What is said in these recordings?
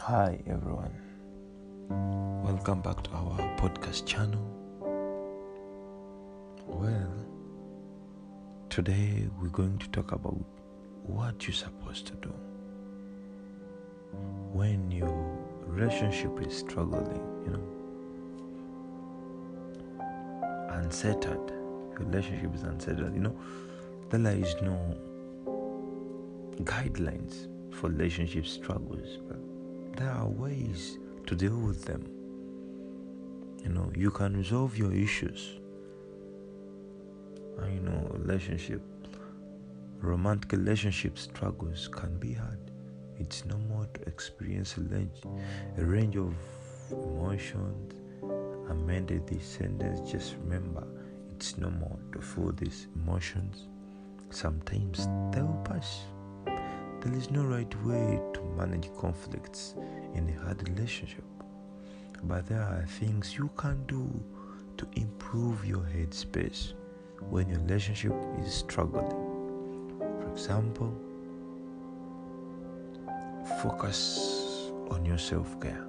Hi everyone. Welcome back to our podcast channel. Well, today we're going to talk about what you're supposed to do when your relationship is struggling, you know, unsettled. Relationship is unsettled. You know, there is no guidelines for relationship struggles, but there are ways to deal with them. You know, you can resolve your issues. I know relationship, romantic relationship struggles can be hard. It's normal to experience a range, of emotions. Amended this sentence, just remember it's normal to feel these emotions. Sometimes will pass. There is no right way to manage conflicts in a hard relationship, but there are things you can do to improve your headspace when your relationship is struggling. For example, focus on your self care.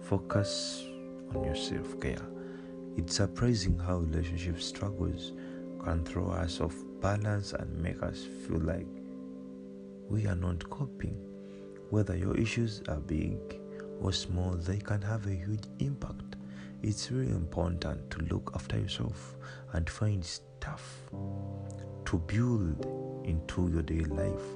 Focus on your self care. It's surprising how relationship struggles can throw us off balance and make us feel like we are not coping. Whether your issues are big or small, they can have a huge impact. It's really important to look after yourself and find stuff to build into your daily life.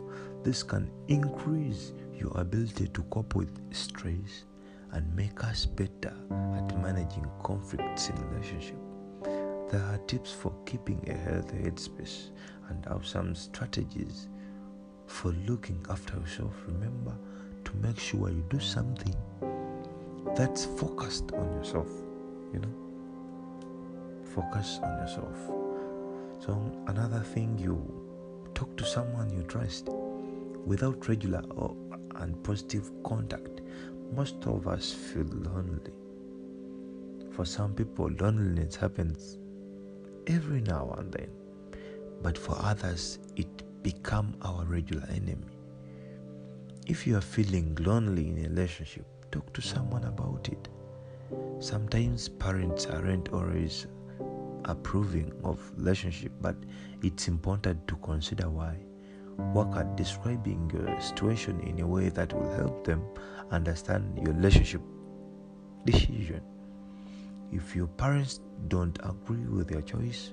This can increase your ability to cope with stress and make us better at managing conflicts in relationship. There are tips for keeping a healthy headspace and have some strategies for looking after yourself. Remember to make sure you do something that's focused on yourself, you know. Focus on yourself. So, another thing, you talk to someone you trust without regular or and positive contact. Most of us feel lonely. For some people, loneliness happens every now and then, but for others, it become our regular enemy. If you are feeling lonely in a relationship, talk to someone about it. Sometimes parents aren't always approving of relationship, but it's important to consider why. Work at describing your situation in a way that will help them understand your relationship decision. If your parents don't agree with your choice,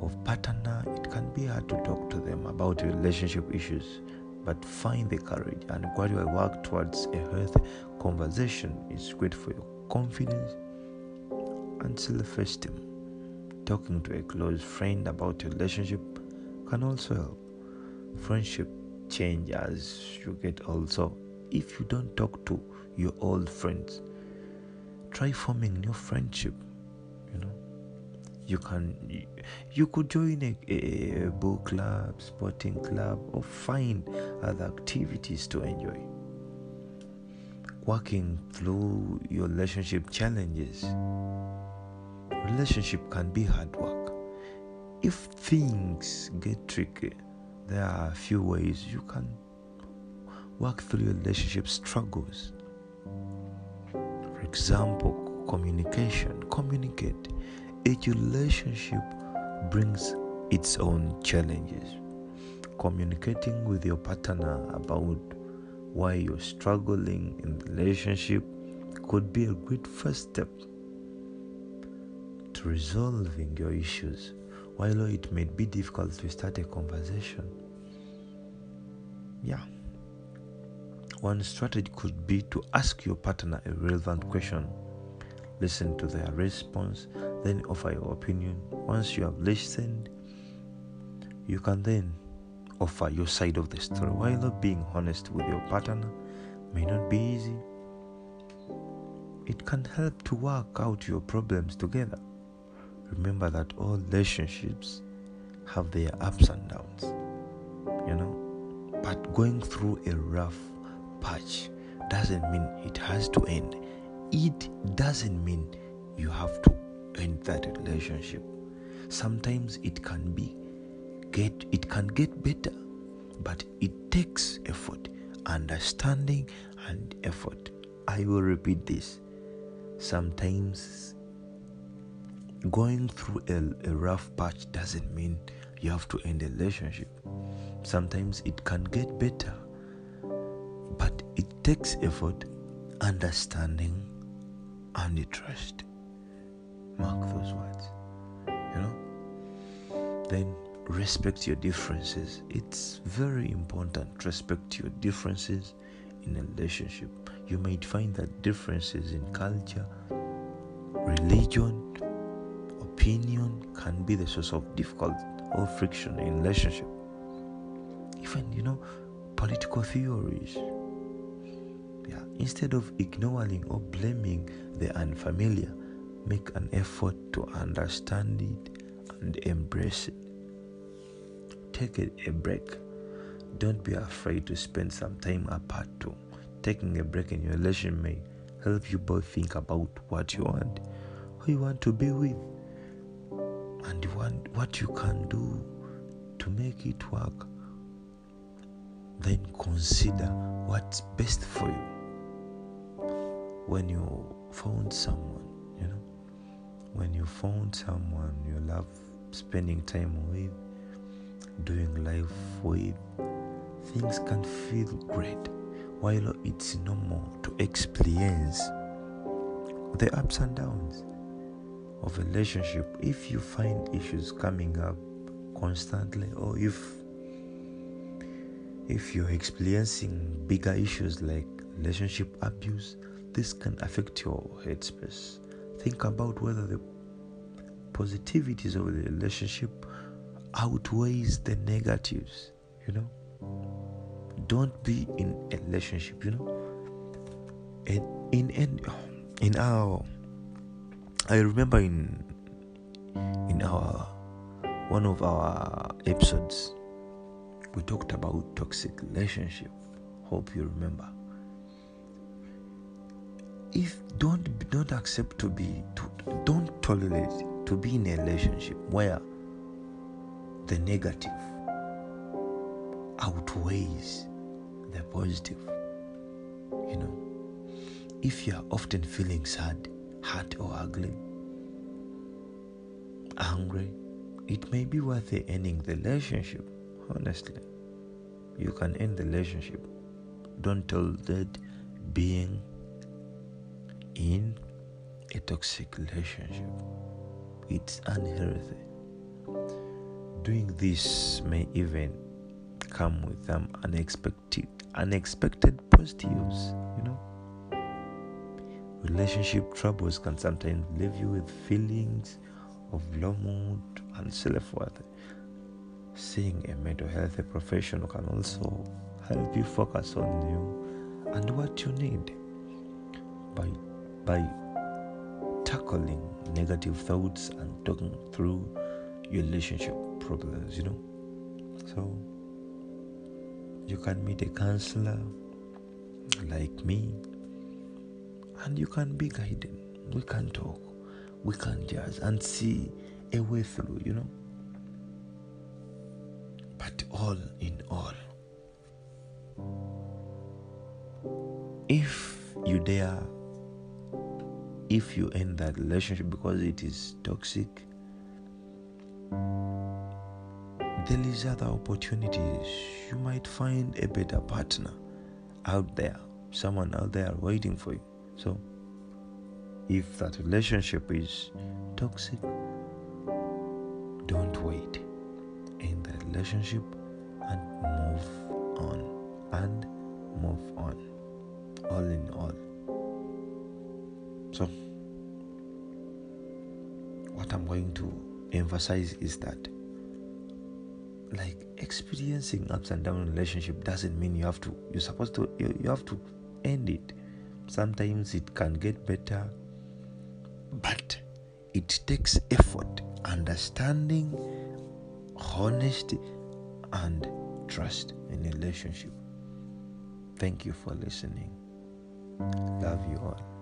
of partner, it can be hard to talk to them about relationship issues, but find the courage and gradually work towards a healthy conversation is great for your confidence and self-esteem. Talking to a close friend about your relationship can also help. Friendship change as you get older. If you don't talk to your old friends, try forming new friendship. You know. You can you could join a, a, book club sporting club or find other activities to enjoy. Working through your relationship challenges. Relationship can be hard work. If things get tricky there are a few ways you can work through your relationship struggles example communication communicate each relationship brings its own challenges. Communicating with your partner about why you're struggling in the relationship could be a great first step to resolving your issues. While it may be difficult to start a conversation, yeah. One strategy could be to ask your partner a relevant question listen to their response, then offer your opinion. Once you have listened, you can then offer your side of the story. While being honest with your partner may not be easy, it can help to work out your problems together. Remember that all relationships have their ups and downs, you know, but going through a rough patch doesn't mean it has to end. It doesn't mean you have to end that relationship. sometimes it can be get it can get better but it takes effort understanding and effort. I will repeat this. Sometimes going through a, a rough patch doesn't mean you have to end a relationship. Sometimes it can get better but it takes effort understanding and trust. Mark those words you know? Then respect your differences. It's very important respect your differences in a relationship. You might find that differences in culture religion opinion can be the source of difficulty or friction in relationship. Even you know political theories instead of ignoring or blaming the unfamiliar make an effort to understand it and embrace it. Take a, break. Don't be afraid to spend some time apart too. Taking a break in your relationship may help you both think about what you want who you want to be with and what you can do to make it work. Then consider what's best for you when you found someone you know? When you found someone you love spending time with doing life with things can feel great while it's normal to experience the ups and downs of a relationship. If you find issues coming up constantly or if if you're experiencing bigger issues like relationship abuse this can affect your headspace. Think about whether the positivities of the relationship outweighs the negatives you know? Don't be in a relationship you know? And in in in our i remember in in our one of our episodes we talked about toxic relationship. Hope you remember if don't don't accept to be to, don't tolerate to be in a relationship where the negative outweighs the positive you know. If you are often feeling sad hurt or ugly angry it may be worth ending the relationship honestly. You can end the relationship. Don't tolerate being in a toxic relationship. It's unhealthy. Doing this may even come with some unexpected unexpected positives you know. Relationship troubles can sometimes leave you with feelings of low mood and self-worth. Seeing a mental health professional can also help you focus on you and what you need. By by tackling negative thoughts and talking through your relationship problems, you know. So you can meet a counselor like me and you can be guided. We can talk, we can judge and see a way through, you know. But all in all, if you dare if you end that relationship because it is toxic there is other opportunities. You might find a better partner out there someone out there waiting for you. So if that relationship is toxic don't wait. In that relationship and move on and move on. All in all. So what i'm going to emphasize is that like experiencing ups and downs in relationship doesn't mean you have to you're supposed to you, you have to end it. Sometimes it can get better but it takes effort understanding honesty and trust in a relationship. Thank you for listening. Love you all